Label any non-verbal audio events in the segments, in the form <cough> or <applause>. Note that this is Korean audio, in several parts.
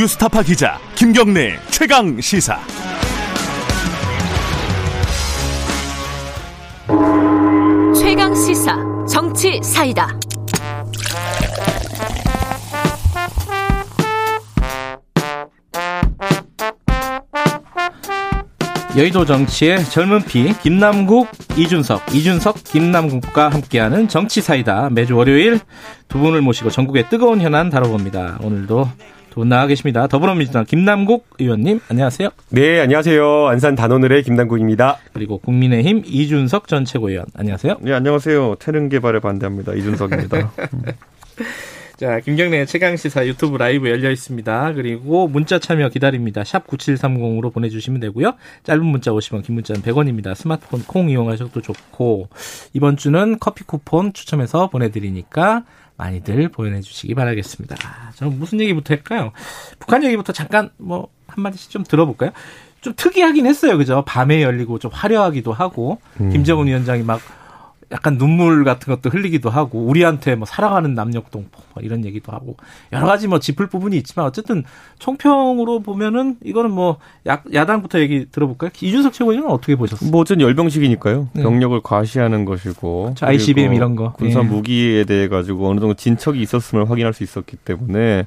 뉴스타파 기자 김경래 최강 시사. 최강 시사 정치 사이다. 여의도 정치의 젊은 피 김남국 이준석 이준석 김남국과 함께하는 정치 사이다 매주 월요일 두 분을 모시고 전국의 뜨거운 현안 다뤄봅니다. 오늘도 두 분 나와 계십니다. 더불어민주당 김남국 의원님 안녕하세요. 네 안녕하세요. 안산 단오늘의 김남국입니다. 그리고 국민의힘 이준석 전 최고위원 안녕하세요. 네 안녕하세요. 태릉 개발에 반대합니다. 이준석입니다. <laughs> 자, 김경래 최강시사 유튜브 라이브 열려 있습니다. 그리고 문자 참여 기다립니다. 샵 9730으로 보내주시면 되고요. 짧은 문자 50원, 긴 문자는 100원입니다. 스마트폰 콩 이용하셔도 좋고, 이번 주는 커피 쿠폰 추첨해서 보내드리니까 많이들 보내주시기 바라겠습니다. 저는 무슨 얘기부터 할까요? 북한 얘기부터 잠깐 뭐 한마디씩 좀 들어볼까요? 좀 특이하긴 했어요. 그죠? 밤에 열리고 좀 화려하기도 하고, 음. 김정은 위원장이 막 약간 눈물 같은 것도 흘리기도 하고 우리한테 뭐 사랑하는 남녘동포 뭐 이런 얘기도 하고 여러 가지 뭐 짚을 부분이 있지만 어쨌든 총평으로 보면은 이거는 뭐 야, 야당부터 얘기 들어볼까요? 이준석 최고위원은 어떻게 보셨어요? 뭐 어쨌든 열병식이니까요. 네. 병력을 과시하는 것이고 저 ICBM 이런 거 군사 예. 무기에 대해 가지고 어느 정도 진척이 있었음을 확인할 수 있었기 때문에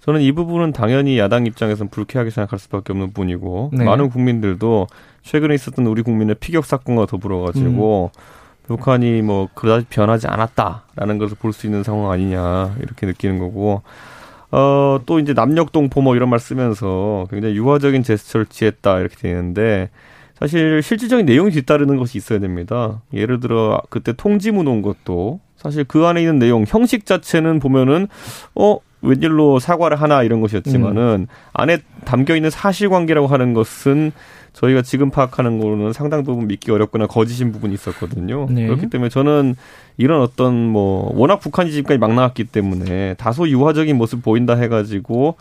저는 이 부분은 당연히 야당 입장에서는 불쾌하게 생각할 수밖에 없는 뿐이고 네. 많은 국민들도 최근에 있었던 우리 국민의 피격 사건과 더불어 가지고 음. 북한이 뭐 그다지 변하지 않았다라는 것을 볼 수 있는 상황 아니냐 이렇게 느끼는 거고 어 또 이제 남녘동포 뭐 이런 말 쓰면서 굉장히 유화적인 제스처를 취했다 이렇게 되는데 사실 실질적인 내용이 뒤따르는 것이 있어야 됩니다. 예를 들어 그때 통지문 온 것도 사실 그 안에 있는 내용 형식 자체는 보면은 어 웬일로 사과를 하나 이런 것이었지만은 음. 안에 담겨 있는 사실관계라고 하는 것은 저희가 지금 파악하는 거로는 상당 부분 믿기 어렵거나 거짓인 부분이 있었거든요. 네. 그렇기 때문에 저는 이런 어떤 뭐 워낙 북한이 지금까지 막 나왔기 때문에 다소 유화적인 모습 보인다 해가지고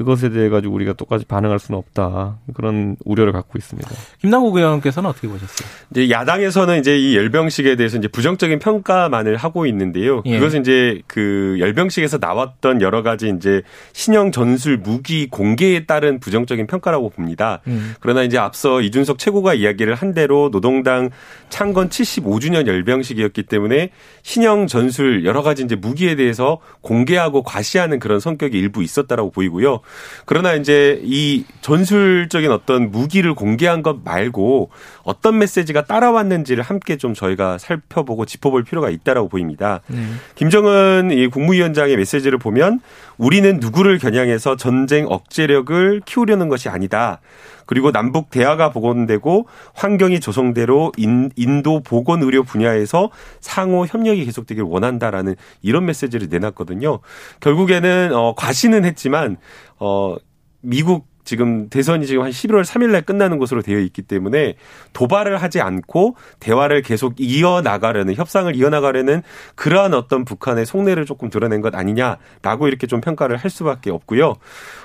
그것에 대해 가지고 우리가 똑같이 반응할 수는 없다 그런 우려를 갖고 있습니다. 김남국 의원께서는 어떻게 보셨어요? 이제 야당에서는 이제 이 열병식에 대해서 이제 부정적인 평가만을 하고 있는데요. 예. 그것은 이제 그 열병식에서 나왔던 여러 가지 이제 신형 전술 무기 공개에 따른 부정적인 평가라고 봅니다. 음. 그러나 이제 앞서 이준석 최고가 이야기를 한 대로 노동당 창건 75주년 열병식이었기 때문에 신형 전술 여러 가지 이제 무기에 대해서 공개하고 과시하는 그런 성격이 일부 있었다라고 보이고요. 그러나 이제 이 전술적인 어떤 무기를 공개한 것 말고 어떤 메시지가 따라왔는지를 함께 좀 저희가 살펴보고 짚어볼 필요가 있다라고 보입니다. 네. 김정은 이 국무위원장의 메시지를 보면 우리는 누구를 겨냥해서 전쟁 억제력을 키우려는 것이 아니다. 그리고 남북 대화가 복원되고 환경이 조성대로 인, 인도 보건 의료 분야에서 상호 협력이 계속되길 원한다라는 이런 메시지를 내놨거든요. 결국에는 어 과시는 했지만 어 미국 지금 대선이 지금 한 11월 3일 날 끝나는 것으로 되어 있기 때문에 도발을 하지 않고 대화를 계속 이어나가려는 협상을 이어나가려는 그러한 어떤 북한의 속내를 조금 드러낸 것 아니냐라고 이렇게 좀 평가를 할 수밖에 없고요.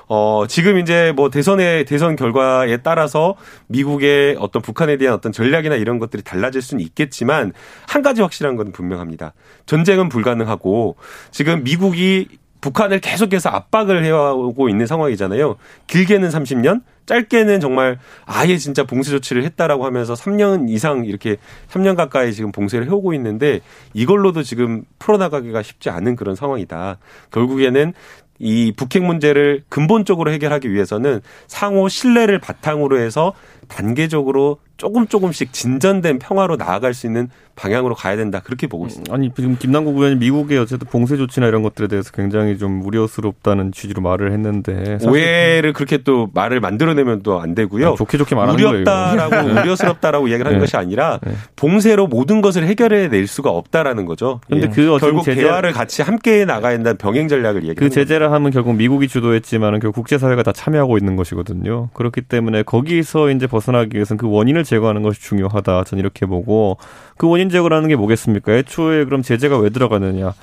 어, 지금 이제 뭐 대선의 대선 결과에 따라서 미국의 어떤 북한에 대한 어떤 전략이나 이런 것들이 달라질 수는 있겠지만 한 가지 확실한 건 분명합니다. 전쟁은 불가능하고 지금 미국이 북한을 계속해서 압박을 해오고 있는 상황이잖아요. 길게는 30년, 짧게는 정말 아예 진짜 봉쇄 조치를 했다라고 하면서 3년 이상 이렇게 3년 가까이 지금 봉쇄를 해오고 있는데 이걸로도 지금 풀어나가기가 쉽지 않은 그런 상황이다. 결국에는 이 북핵 문제를 근본적으로 해결하기 위해서는 상호 신뢰를 바탕으로 해서 단계적으로 조금 조금씩 진전된 평화로 나아갈 수 있는 방향으로 가야 된다 그렇게 보고 있습니다. 아니 지금 김남국 의원이 미국의 어쨌든 봉쇄 조치나 이런 것들에 대해서 굉장히 좀 우려스럽다는 취지로 말을 했는데 오해를 그렇게 또 말을 만들어내면 또 안 되고요. 아, 좋게 좋게 말하는 우렸다라고 거예요. <laughs> 우려스럽다라고 이야기를 하는 네. 것이 아니라 네. 봉쇄로 모든 것을 해결해 낼 수가 없다라는 거죠. 그런데 예. 그 결국 제재... 대화를 같이 함께 나가야 된다는 병행 전략을 얘기하는 그 제재를 하면 결국 미국이 주도했지만은 결국 국제사회가 다 참여하고 있는 것이거든요. 그렇기 때문에 거기서 이제 벗어나기 위해서는 그 원인을 제거하는 것이 중요하다. 저는 이렇게 보고 그 원인 제거라는 게 뭐겠습니까? 애초에 그럼 제재가 왜 들어가느냐?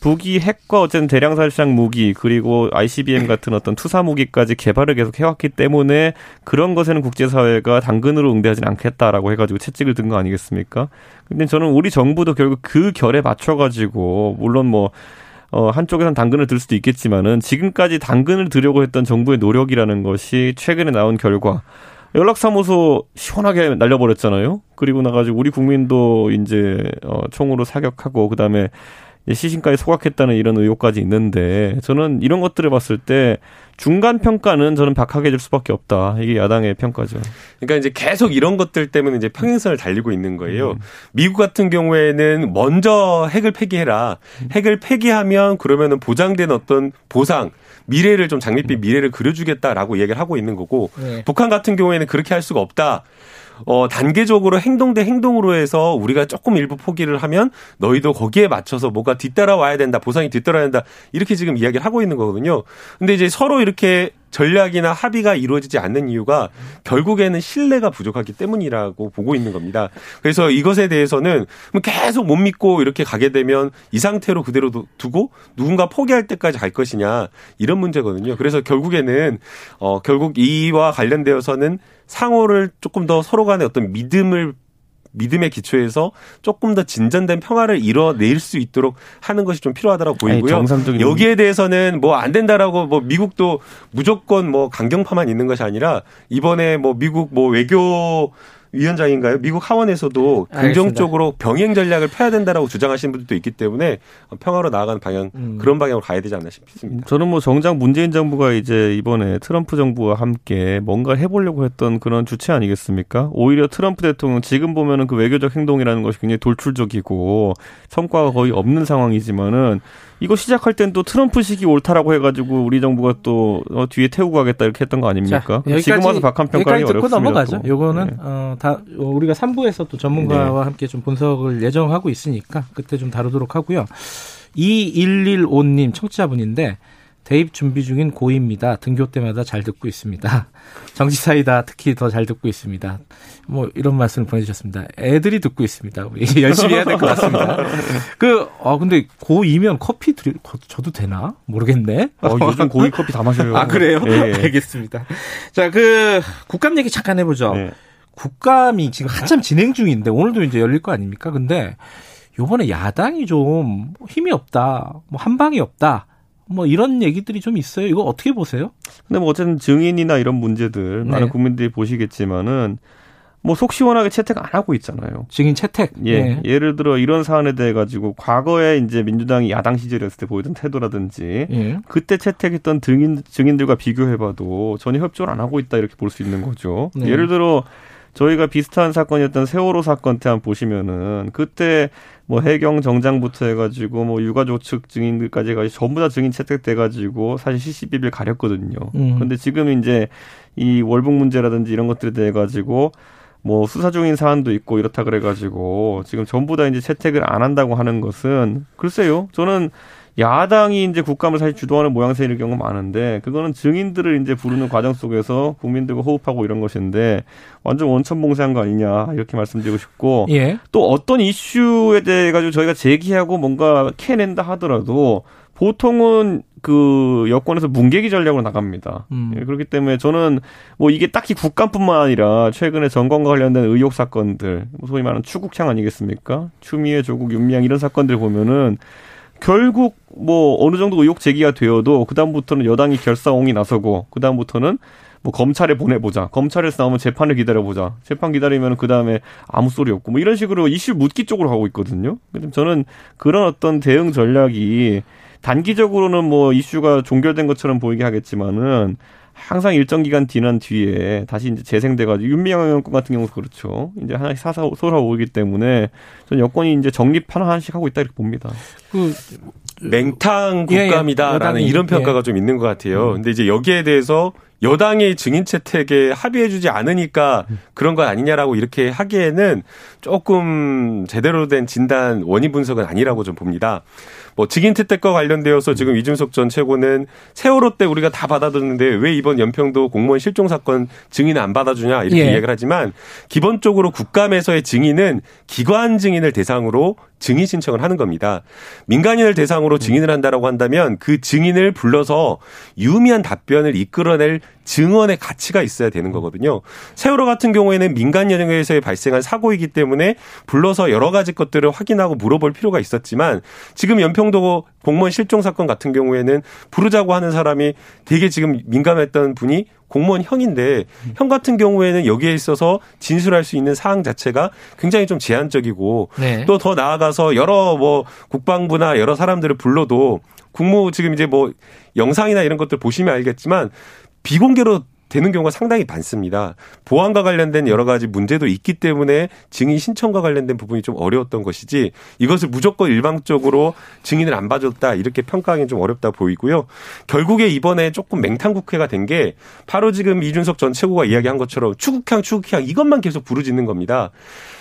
북이 핵과 어쨌든 대량 살상 무기 그리고 ICBM 같은 어떤 투사 무기까지 개발을 계속 해왔기 때문에 그런 것에는 국제사회가 당근으로 응대하지는 않겠다라고 해가지고 채찍을 든 거 아니겠습니까? 근데 저는 우리 정부도 결국 그 결에 맞춰가지고 물론 뭐 어, 한쪽에선 당근을 들 수도 있겠지만은 지금까지 당근을 들려고 했던 정부의 노력이라는 것이 최근에 나온 결과 연락사무소 시원하게 날려버렸잖아요. 그리고 나가지고 우리 국민도 이제 어, 총으로 사격하고 그다음에 시신까지 소각했다는 이런 의혹까지 있는데 저는 이런 것들을 봤을 때 중간 평가는 저는 박하게 될 수밖에 없다. 이게 야당의 평가죠. 그러니까 이제 계속 이런 것들 때문에 이제 평행선을 달리고 있는 거예요. 음. 미국 같은 경우에는 먼저 핵을 폐기해라. 핵을 폐기하면 그러면은 보장된 어떤 보상 미래를 좀 장밋빛 미래를 그려주겠다라고 얘기를 하고 있는 거고 네. 북한 같은 경우에는 그렇게 할 수가 없다. 어, 단계적으로 행동 대 행동으로 해서 우리가 조금 일부 포기를 하면 너희도 거기에 맞춰서 뭐가 뒤따라와야 된다, 보상이 뒤따라야 된다, 이렇게 지금 이야기를 하고 있는 거거든요. 근데 이제 서로 이렇게 전략이나 합의가 이루어지지 않는 이유가 결국에는 신뢰가 부족하기 때문이라고 보고 있는 겁니다. 그래서 이것에 대해서는 계속 못 믿고 이렇게 가게 되면 이 상태로 그대로 두고 누군가 포기할 때까지 갈 것이냐 이런 문제거든요. 그래서 결국에는 어 결국 이와 관련되어서는 상호를 조금 더 서로 간의 어떤 믿음을 믿음의 기초에서 조금 더 진전된 평화를 이뤄낼 수 있도록 하는 것이 좀 필요하다고 보이고요. 아니, 여기에 대해서는 뭐 안 된다라고 뭐 미국도 무조건 뭐 강경파만 있는 것이 아니라 이번에 뭐 미국 뭐 외교 위원장인가요? 미국 하원에서도 긍정적으로 병행 전략을 펴야 된다라고 주장하시는 분들도 있기 때문에 평화로 나아가는 방향 음. 그런 방향으로 가야 되지 않나 싶습니다. 저는 뭐 정작 문재인 정부가 이제 이번에 트럼프 정부와 함께 뭔가 해보려고 했던 그런 주체 아니겠습니까? 오히려 트럼프 대통령 지금 보면은 그 외교적 행동이라는 것이 굉장히 돌출적이고 성과가 거의 없는 상황이지만은 이거 시작할 땐 또 트럼프식이 옳다라고 해가지고 우리 정부가 또 어, 뒤에 태우고 가겠다 이렇게 했던 거 아닙니까? 자, 지금 와서 박한 평가하기 어렵습니다. 넘어가죠. 또. 요거는 네. 어, 다 우리가 3부에서 또 전문가와 네. 함께 좀 분석을 예정하고 있으니까 그때 좀 다루도록 하고요. 2115님 청취자분인데 대입 준비 중인 고입니다. 등교 때마다 잘 듣고 있습니다. <laughs> 정치사이다 특히 더 잘 듣고 있습니다. 뭐 이런 말씀을 보내주셨습니다. 애들이 듣고 있습니다. 우리 <laughs> 열심히 해야 될 것 같습니다. <laughs> 그, 아 근데 고2면 커피 드리, 저도 되나? 모르겠네. 어, 요즘 고이 커피 다 마셔요. 아 그래요? 네. 알겠습니다. 자, 그 국감 얘기 잠깐 해보죠. 네. 국감이 지금 한참 진행 중인데 오늘도 이제 열릴 거 아닙니까? 근데 요번에 야당이 좀 힘이 없다, 뭐 한 방이 없다. 뭐 이런 얘기들이 좀 있어요. 이거 어떻게 보세요? 근데 뭐 어쨌든 증인이나 이런 문제들 네. 많은 국민들이 보시겠지만은 뭐 속 시원하게 채택 안 하고 있잖아요. 증인 채택. 예. 네. 예를 들어 이런 사안에 대해 가지고 과거에 이제 민주당이 야당 시절이었을 때 보이던 태도라든지 네. 그때 채택했던 증인 증인들과 비교해 봐도 전혀 협조를 안 하고 있다 이렇게 볼 수 있는 거죠. 네. 예를 들어 저희가 비슷한 사건이었던 세월호 사건 때 한번 보시면은 그때 뭐 해경 정장부터 해가지고 뭐 유가족 측 증인들까지 해가지고 전부 다 증인 채택돼가지고 사실 CCBB를 가렸거든요. 음. 그런데 지금 이제 이 월북 문제라든지 이런 것들에 대해 가지고 뭐 수사 중인 사안도 있고 이렇다 그래가지고 지금 전부 다 이제 채택을 안 한다고 하는 것은 글쎄요. 저는 야당이 이제 국감을 사실 주도하는 모양새일 경우 많은데 그거는 증인들을 이제 부르는 과정 속에서 국민들과 호흡하고 이런 것인데 완전 원천봉쇄한 거 아니냐 이렇게 말씀드리고 싶고 예. 또 어떤 이슈에 대해 가지고 저희가 제기하고 뭔가 캐낸다 하더라도 보통은 그 여권에서 문개기 전략으로 나갑니다. 음. 예, 그렇기 때문에 저는 뭐 이게 딱히 국감뿐만 아니라 최근에 정권과 관련된 의혹 사건들, 소위 말하는 추국창 아니겠습니까? 추미애, 조국, 윤미향 이런 사건들 보면은 결국 뭐 어느 정도 의혹 제기가 되어도 그다음부터는 여당이 결사옹이 나서고 그다음부터는 뭐 검찰에 보내보자. 검찰에서 나오면 재판을 기다려보자. 재판 기다리면 그 다음에 아무 소리 없고 뭐 이런 식으로 이슈 묻기 쪽으로 가고 있거든요. 저는 그런 어떤 대응 전략이 단기적으로는 뭐 이슈가 종결된 것처럼 보이게 하겠지만은 항상 일정 기간 지난 뒤에 다시 이제 재생돼가지고 윤미향 의원권 같은 경우도 그렇죠. 이제 하나씩 사사 쏟아오기 때문에 저는 여권이 이제 정립 하나씩 하고 있다 이렇게 봅니다. 그 맹탕 국감이다라는 예, 예. 이런 평가가 예. 좀 있는 것 같아요. 음. 근데 이제 여기에 대해서 여당이 증인 채택에 합의해주지 않으니까 그런 거 아니냐라고 이렇게 하기에는 조금 제대로 된 진단 원인 분석은 아니라고 좀 봅니다. 뭐 직인 채택과 관련되어서 지금 이준석 전 최고는 세월호 때 우리가 다 받아들였는데 왜 이번 연평도 공무원 실종 사건 증인 안 받아주냐 이렇게 예. 이야기를 하지만 기본적으로 국감에서의 증인은 기관 증인을 대상으로 증인 신청을 하는 겁니다. 민간인을 대상으로 증인을 한다라고 한다면 그 증인을 불러서 유의미한 답변을 이끌어낼 증언의 가치가 있어야 되는 거거든요. 세월호 같은 경우에는 민간 연행에서 발생한 사고이기 때문에 불러서 여러 가지 것들을 확인하고 물어볼 필요가 있었지만 지금 연평도 공무원 실종 사건 같은 경우에는 부르자고 하는 사람이 되게 지금 민감했던 분이 공무원 형인데 형 같은 경우에는 여기에 있어서 진술할 수 있는 사항 자체가 굉장히 좀 제한적이고 네. 또더 나아가서 여러 뭐 국방부나 여러 사람들을 불러도 국무 지금 이제 뭐 영상이나 이런 것들 보시면 알겠지만 비공개로 되는 경우가 상당히 많습니다. 보안과 관련된 여러 가지 문제도 있기 때문에 증인 신청과 관련된 부분이 좀 어려웠던 것이지 이것을 무조건 일방적으로 증인을 안 봐줬다 이렇게 평가하기는 좀 어렵다 보이고요. 결국에 이번에 조금 맹탕국회가 된 게 바로 지금 이준석 전 최고가 이야기한 것처럼 추국향 추국향 이것만 계속 부르짖는 겁니다.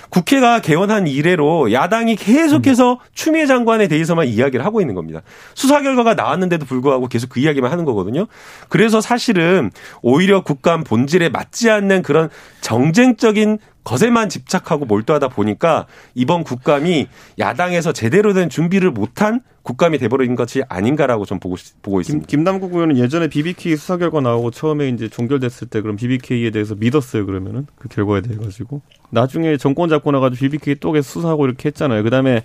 국회가 개원한 이래로 야당이 계속해서 음. 추미애 장관에 대해서만 이야기를 하고 있는 겁니다. 수사 결과가 나왔는데도 불구하고 계속 그 이야기만 하는 거거든요. 그래서 사실은 오히려 국감 본질에 맞지 않는 그런 정쟁적인 것에만 집착하고 몰두하다 보니까 이번 국감이 야당에서 제대로 된 준비를 못한 국감이 돼버린 것이 아닌가라고 좀 보고 보고 있습니다. 김, 김남국 의원은 예전에 BBK 수사 결과 나오고 처음에 이제 종결됐을 때 그럼 BBK에 대해서 믿었어요 그러면은 그 결과에 대해 가지고 나중에 정권 잡고 나가지고 BBK 또 계속 수사하고 이렇게 했잖아요. 그다음에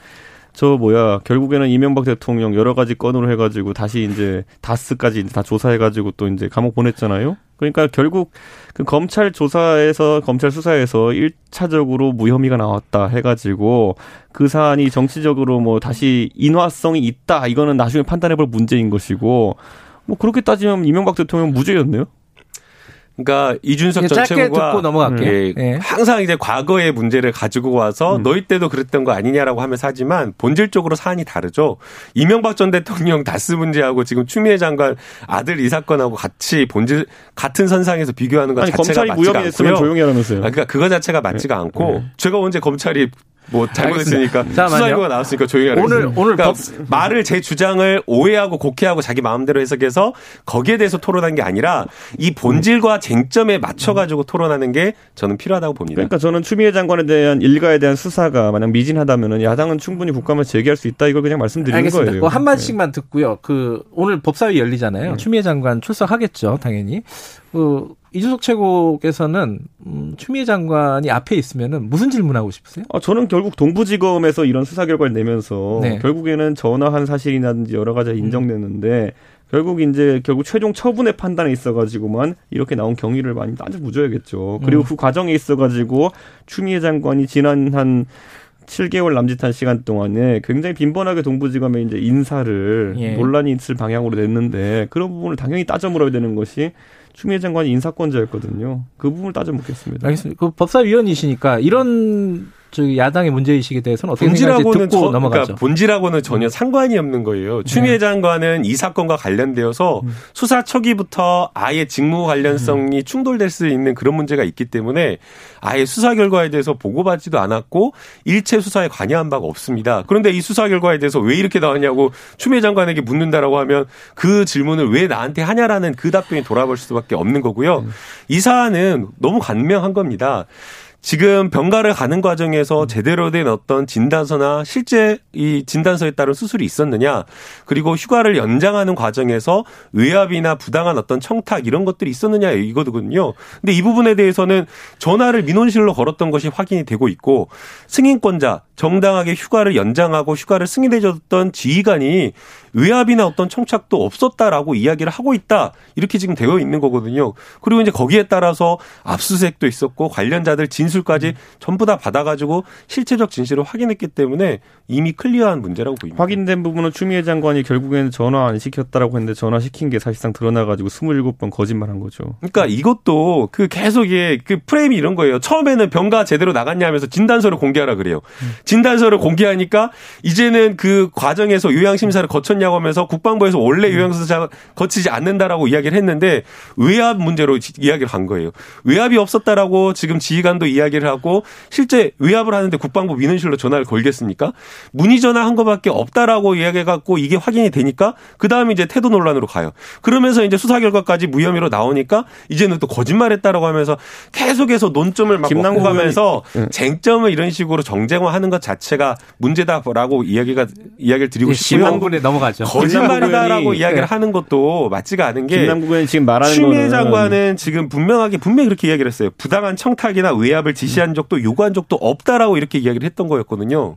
저 뭐야 결국에는 이명박 대통령 여러 가지 건으로 해가지고 다시 이제 다스까지 이제 다 조사해가지고 또 이제 감옥 보냈잖아요. 그러니까 결국 그 검찰 조사에서 검찰 수사에서 일차적으로 무혐의가 나왔다 해가지고 그 사안이 정치적으로 뭐 다시 인화성이 있다 이거는 나중에 판단해볼 문제인 것이고 뭐 그렇게 따지면 이명박 대통령 무죄였네요. 그러니까 이준석 전 최고가 듣고 넘어갈게요. 예, 예. 항상 이제 과거의 문제를 가지고 와서 음. 너희 때도 그랬던 거 아니냐라고 하면서 하지만 본질적으로 사안이 다르죠. 이명박 전 대통령 다스 문제하고 지금 추미애 장관 아들 이 사건하고 같이 본질 같은 선상에서 비교하는 것 아니, 자체가 맞지가 않고요. 조용히 하라면서요. 그러니까 그거 자체가 맞지가 네. 않고 네. 제가 언제 검찰이 뭐 잘못했으니까 수사결과가 나왔으니까 조용히 하라. 오늘 오늘 그러니까 법... 말을 제 주장을 오해하고 곡해하고 자기 마음대로 해석해서 거기에 대해서 토론한 게 아니라 이 본질과 쟁점에 맞춰 가지고 토론하는 게 저는 필요하다고 봅니다. 그러니까 저는 추미애 장관에 대한 일가에 대한 수사가 만약 미진하다면은 야당은 충분히 국감을 제기할 수 있다 이걸 그냥 말씀드리는 알겠습니다. 거예요. 뭐 한 마디씩만 듣고요. 그 오늘 법사위 열리잖아요. 네. 추미애 장관 출석하겠죠, 당연히. 그 이준석 최고께서는 음, 추미애 장관이 앞에 있으면은 무슨 질문하고 싶으세요? 아, 저는 결국 동부지검에서 이런 수사 결과를 내면서 네. 결국에는 전화한 사실이라든지 여러 가지 인정됐는데 음. 결국 이제 결국 최종 처분의 판단에 있어가지고만 이렇게 나온 경위를 많이 따져 묻어야겠죠. 그리고 음. 그 과정에 있어가지고 추미애 장관이 지난 한 7개월 남짓한 시간 동안에 굉장히 빈번하게 동부지검에 이제 인사를 예. 논란이 있을 방향으로 냈는데 그런 부분을 당연히 따져 물어야 되는 것이 추미애 장관이 인사권자였거든요. 그 부분을 따져 묻겠습니다. 알겠습니다. 그 법사위원이시니까 이런 저기 야당의 문제의식에 대해서는 어떻게 본질하고는 듣고 저, 넘어가죠. 그러니까 본질하고는 전혀 음. 상관이 없는 거예요. 추미애 네. 장관은 이 사건과 관련되어서 음. 수사 초기부터 아예 직무 관련성이 음. 충돌될 수 있는 그런 문제가 있기 때문에 아예 수사 결과에 대해서 보고받지도 않았고 일체 수사에 관여한 바가 없습니다. 그런데 이 수사 결과에 대해서 왜 이렇게 나왔냐고 추미애 장관에게 묻는다라고 하면 그 질문을 왜 나한테 하냐라는 그 답변이 돌아볼 수밖에 없는 거고요. 이 사안은 너무 간명한 겁니다. 지금 병가를 가는 과정에서 음. 제대로 된 어떤 진단서나 실제 이 진단서에 따른 수술이 있었느냐 그리고 휴가를 연장하는 과정에서 외압이나 부당한 어떤 청탁 이런 것들이 있었느냐 이거거든요. 근데 이 부분에 대해서는 전화를 민원실로 걸었던 것이 확인이 되고 있고 승인권자 정당하게 휴가를 연장하고 휴가를 승인해줬던 지휘관이 외압이나 어떤 청착도 없었다라고 이야기를 하고 있다. 이렇게 지금 되어 있는 거거든요. 그리고 이제 거기에 따라서 압수수색도 있었고 관련자들 진술까지 전부 다 받아가지고 실체적 진실을 확인했기 때문에 이미 클리어한 문제라고 보입니다. 확인된 부분은 추미애 장관이 결국에는 전화 안 시켰다라고 했는데 전화 시킨 게 사실상 드러나가지고 27번 거짓말한 거죠. 그러니까 이것도 그 계속 그 프레임이 이런 거예요. 처음에는 병가 제대로 나갔냐 하면서 진단서를 공개하라 그래요. 진단서를 공개하니까 이제는 그 과정에서 요양 심사를 거쳤냐 있냐고 하면서 국방부에서 원래 음. 요양수사 거치지 않는다라고 이야기를 했는데 외압 문제로 이야기를 한 거예요. 외압이 없었다라고 지금 지휘관도 이야기를 하고 실제 외압을 하는데 국방부 민원실로 전화를 걸겠습니까? 문의 전화한 것밖에 없다라고 이야기해 갖고 이게 확인이 되니까 그 다음에 이제 태도 논란으로 가요. 그러면서 이제 수사 결과까지 무혐의로 나오니까 이제는 또 거짓말했다라고 하면서 계속해서 논점을 막 먹고 가면서 네. 쟁점을 이런 식으로 정쟁화하는 것 자체가 문제다라고 이야기가 이야기를 드리고 네, 싶고요. 심한분에 넘어가 거짓말하죠. 거짓말이다라고 이야기를 네. 하는 것도 맞지가 않은 게 김남국 의원이 지금 말하는 추미애 장관은 지금 분명하게 분명히 그렇게 이야기를 했어요. 부당한 청탁이나 외압을 지시한 적도 요구한 적도 없다라고 이렇게 이야기를 했던 거였거든요.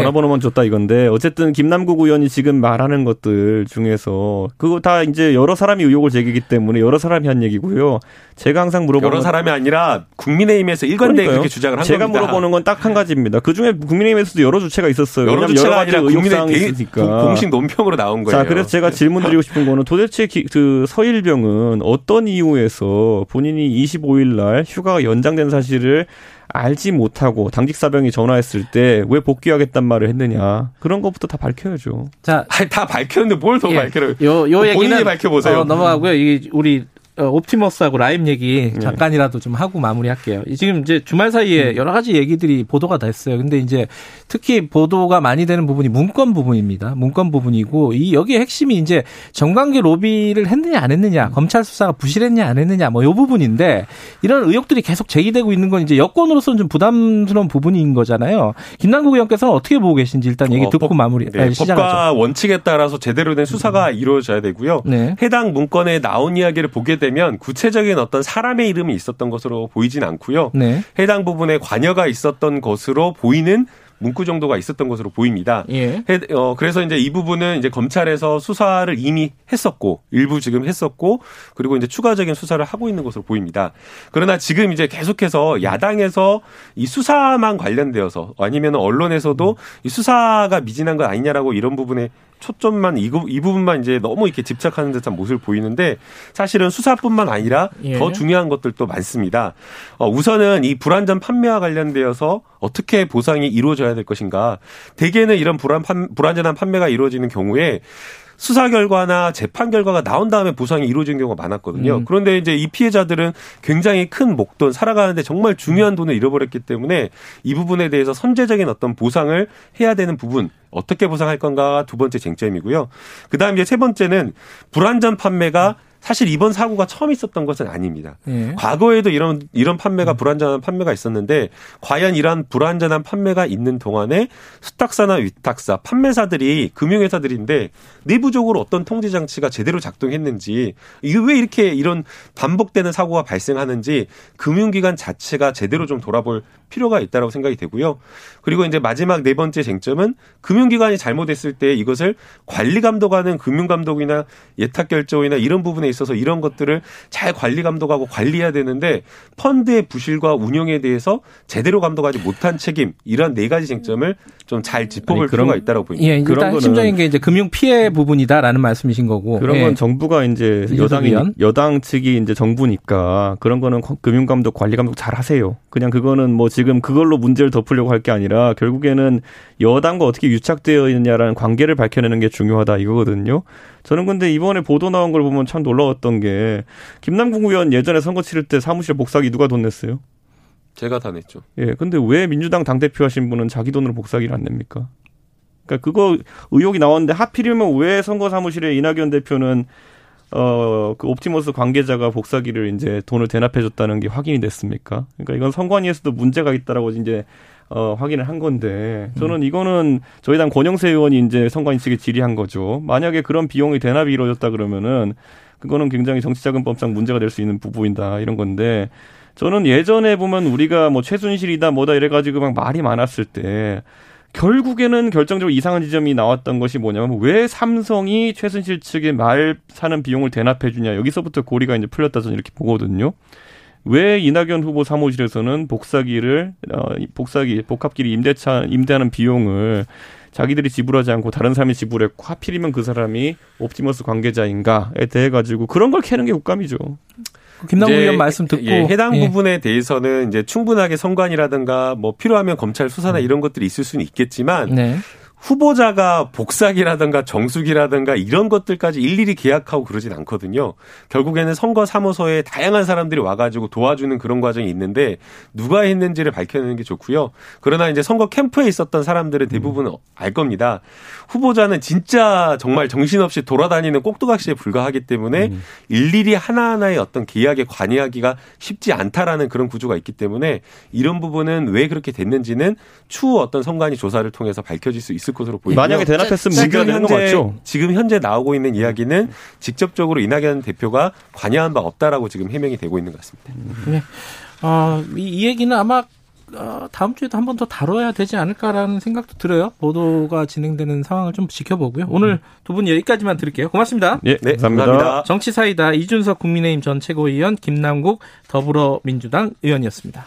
전화번호만 줬다 이건데 어쨌든 김남국 의원이 지금 말하는 것들 중에서 그거 다 이제 여러 사람이 의혹을 제기기 때문에 여러 사람이 한 얘기고요. 제가 항상 물어보는 여러 사람이 아니라 국민의힘에서 일관되게 그렇게 주장을 한 제가 겁니다. 제가 물어보는 건 딱 한 가지입니다. 그 중에 국민의힘에서도 여러 주체가 있었어요. 여러 주체가 여러 아니라 국민의 있으니까. 공식 논평으로 나온 거예요. 자, 그래서 제가 질문 드리고 싶은 거는 도대체 기, 그 서일병은 어떤 이유에서 본인이 25일 날 휴가가 연장된 사실을 알지 못하고 당직 사병이 전화했을 때 왜 복귀하겠단 말을 했느냐 그런 것부터 다 밝혀야죠. 자, 아니, 다 밝혔는데 뭘더 예, 밝혀요? 요, 요 얘기는 본인이 밝혀보세요. 어, 넘어가고요. 이 우리 어, 옵티머스하고 라임 얘기 네. 잠깐이라도 좀 하고 마무리할게요. 지금 이제 주말 사이에 음. 여러 가지 얘기들이 보도가 됐어요. 근데 이제 특히 보도가 많이 되는 부분이 문건 부분입니다. 문건 부분이고 이 여기에 핵심이 이제 정관계 로비를 했느냐 안 했느냐, 검찰 수사가 부실했냐 안 했느냐 뭐이 부분인데 이런 의혹들이 계속 제기되고 있는 건 이제 여권으로서는 좀 부담스러운 부분인 거잖아요. 김남국 의원께서는 어떻게 보고 계신지 일단 얘기 어, 듣고 법, 마무리 네, 시작하죠. 법과 원칙에 따라서 제대로 된 수사가 음. 이루어져야 되고요. 네. 해당 문건에 나온 이야기를 보게 되면 구체적인 어떤 사람의 이름이 있었던 것으로 보이진 않고요. 네. 해당 부분에 관여가 있었던 것으로 보이는 문구 정도가 있었던 것으로 보입니다. 예. 어, 그래서 이제 이 부분은 이제 검찰에서 수사를 이미 했었고 일부 지금 했었고 그리고 이제 추가적인 수사를 하고 있는 것으로 보입니다. 그러나 지금 이제 계속해서 야당에서 이 수사만 관련되어서 아니면 언론에서도 이 수사가 미진한 것 아니냐라고 이런 부분에 초점만 이, 이 부분만 이제 너무 이렇게 집착하는 듯한 모습을 보이는데 사실은 수사뿐만 아니라 예. 더 중요한 것들도 많습니다. 어, 우선은 이 불안전 판매와 관련되어서 어떻게 보상이 이루어져야 될 것인가. 대개는 이런 불안 불안전한 판매가 이루어지는 경우에 수사 결과나 재판 결과가 나온 다음에 보상이 이루어진 경우가 많았거든요. 음. 그런데 이제 이 피해자들은 굉장히 큰 목돈 살아가는데 정말 중요한 돈을 잃어버렸기 때문에 이 부분에 대해서 선제적인 어떤 보상을 해야 되는 부분 어떻게 보상할 건가 두 번째 쟁점이고요. 그다음 이제 세 번째는 불안전 판매가 사실 이번 사고가 처음 있었던 것은 아닙니다. 예. 과거에도 이런 이런 판매가 음. 불안전한 판매가 있었는데 과연 이러한 불안전한 판매가 있는 동안에 수탁사나 위탁사 판매사들이 금융회사들인데 내부적으로 어떤 통제 장치가 제대로 작동했는지 왜 이렇게 이런 반복되는 사고가 발생하는지 금융기관 자체가 제대로 좀 돌아볼 필요가 있다고 생각이 되고요. 그리고 이제 마지막 네 번째 쟁점은 금융기관이 잘못했을 때 이것을 관리 감독하는 금융감독이나 예탁 결제원이나 이런 부분에 있어서 이런 것들을 잘 관리 감독하고 관리해야 되는데 펀드의 부실과 운영에 대해서 제대로 감독하지 못한 책임 이런 네 가지 쟁점을 좀 잘 짚어볼 그런, 필요가 있다고 보입니다. 예, 일단 핵심적인 게 이제 금융 피해 부분이다라는 말씀이신 거고 그런 건 예. 정부가 이제 여당이 여당 측이 이제 정부니까 그런 거는 금융 감독 관리 감독 잘 하세요. 그냥 그거는 뭐 지금 그걸로 문제를 덮으려고 할 게 아니라 결국에는 여당과 어떻게 유착되어 있느냐라는 관계를 밝혀내는 게 중요하다 이거거든요. 저는 근데 이번에 보도 나온 걸 보면 참 놀라 웠던 게 김남국 의원 예전에 선거 치를 때 사무실 복사기 누가 돈 냈어요? 제가 다 냈죠. 예. 근데 왜 민주당 당대표 하신 분은 자기 돈으로 복사기를 안 냅니까? 그러니까 그거 의혹이 나왔는데 하필이면 왜 선거 사무실에 이낙연 대표는 어, 그 옵티머스 관계자가 복사기를 이제 돈을 대납해 줬다는 게 확인이 됐습니까? 그러니까 이건 선관위에서도 문제가 있다라고 이제 어, 확인을 한 건데 저는 음. 이거는 저희 당 권영세 의원이 이제 선관위 측에 질의한 거죠. 만약에 그런 비용이 대납이 이루어졌다 그러면은 그거는 굉장히 정치자금법상 문제가 될 수 있는 부분이다 이런 건데 저는 예전에 보면 우리가 뭐 최순실이다 뭐다 이래가지고 막 말이 많았을 때 결국에는 결정적으로 이상한 지점이 나왔던 것이 뭐냐면 왜 삼성이 최순실 측에 말 사는 비용을 대납해 주냐 여기서부터 고리가 이제 풀렸다 저는 이렇게 보거든요. 왜 이낙연 후보 사무실에서는 복사기를 어 복사기 복합기를 임대차 임대하는 비용을 자기들이 지불하지 않고 다른 사람이 지불했고 하필이면 그 사람이 옵티머스 관계자인가에 대해 가지고 그런 걸 캐는 게 국감이죠. 김남국 의원 말씀 듣고 예, 해당 예. 부분에 대해서는 이제 충분하게 선관이라든가 뭐 필요하면 검찰 수사나 음. 이런 것들이 있을 수는 있겠지만 네. 후보자가 복사기라든가 정수기라든가 이런 것들까지 일일이 계약하고 그러진 않거든요. 결국에는 선거 사무소에 다양한 사람들이 와가지고 도와주는 그런 과정이 있는데 누가 했는지를 밝혀내는 게 좋고요. 그러나 이제 선거 캠프에 있었던 사람들은 대부분 음. 알 겁니다. 후보자는 진짜 정말 정신없이 돌아다니는 꼭두각시에 불과하기 때문에 음. 일일이 하나하나의 어떤 계약에 관여하기가 쉽지 않다라는 그런 구조가 있기 때문에 이런 부분은 왜 그렇게 됐는지는 추후 어떤 선관위 조사를 통해서 밝혀질 수 있을 것으로 보입니다. 만약에 대납했으면 지금 현재 지금 현재 나오고 있는 이야기는 직접적으로 이낙연 대표가 관여한 바 없다라고 지금 해명이 되고 있는 것 같습니다. 네. 어, 이, 이 얘기는 아마 어, 다음 주에도 한 번 더 다뤄야 되지 않을까라는 생각도 들어요. 보도가 진행되는 상황을 좀 지켜보고요. 오늘 두 분 여기까지만 들을게요. 고맙습니다. 예, 네, 감사합니다. 감사합니다. 정치사이다 이준석 국민의힘 전 최고위원 김남국 더불어민주당 의원이었습니다.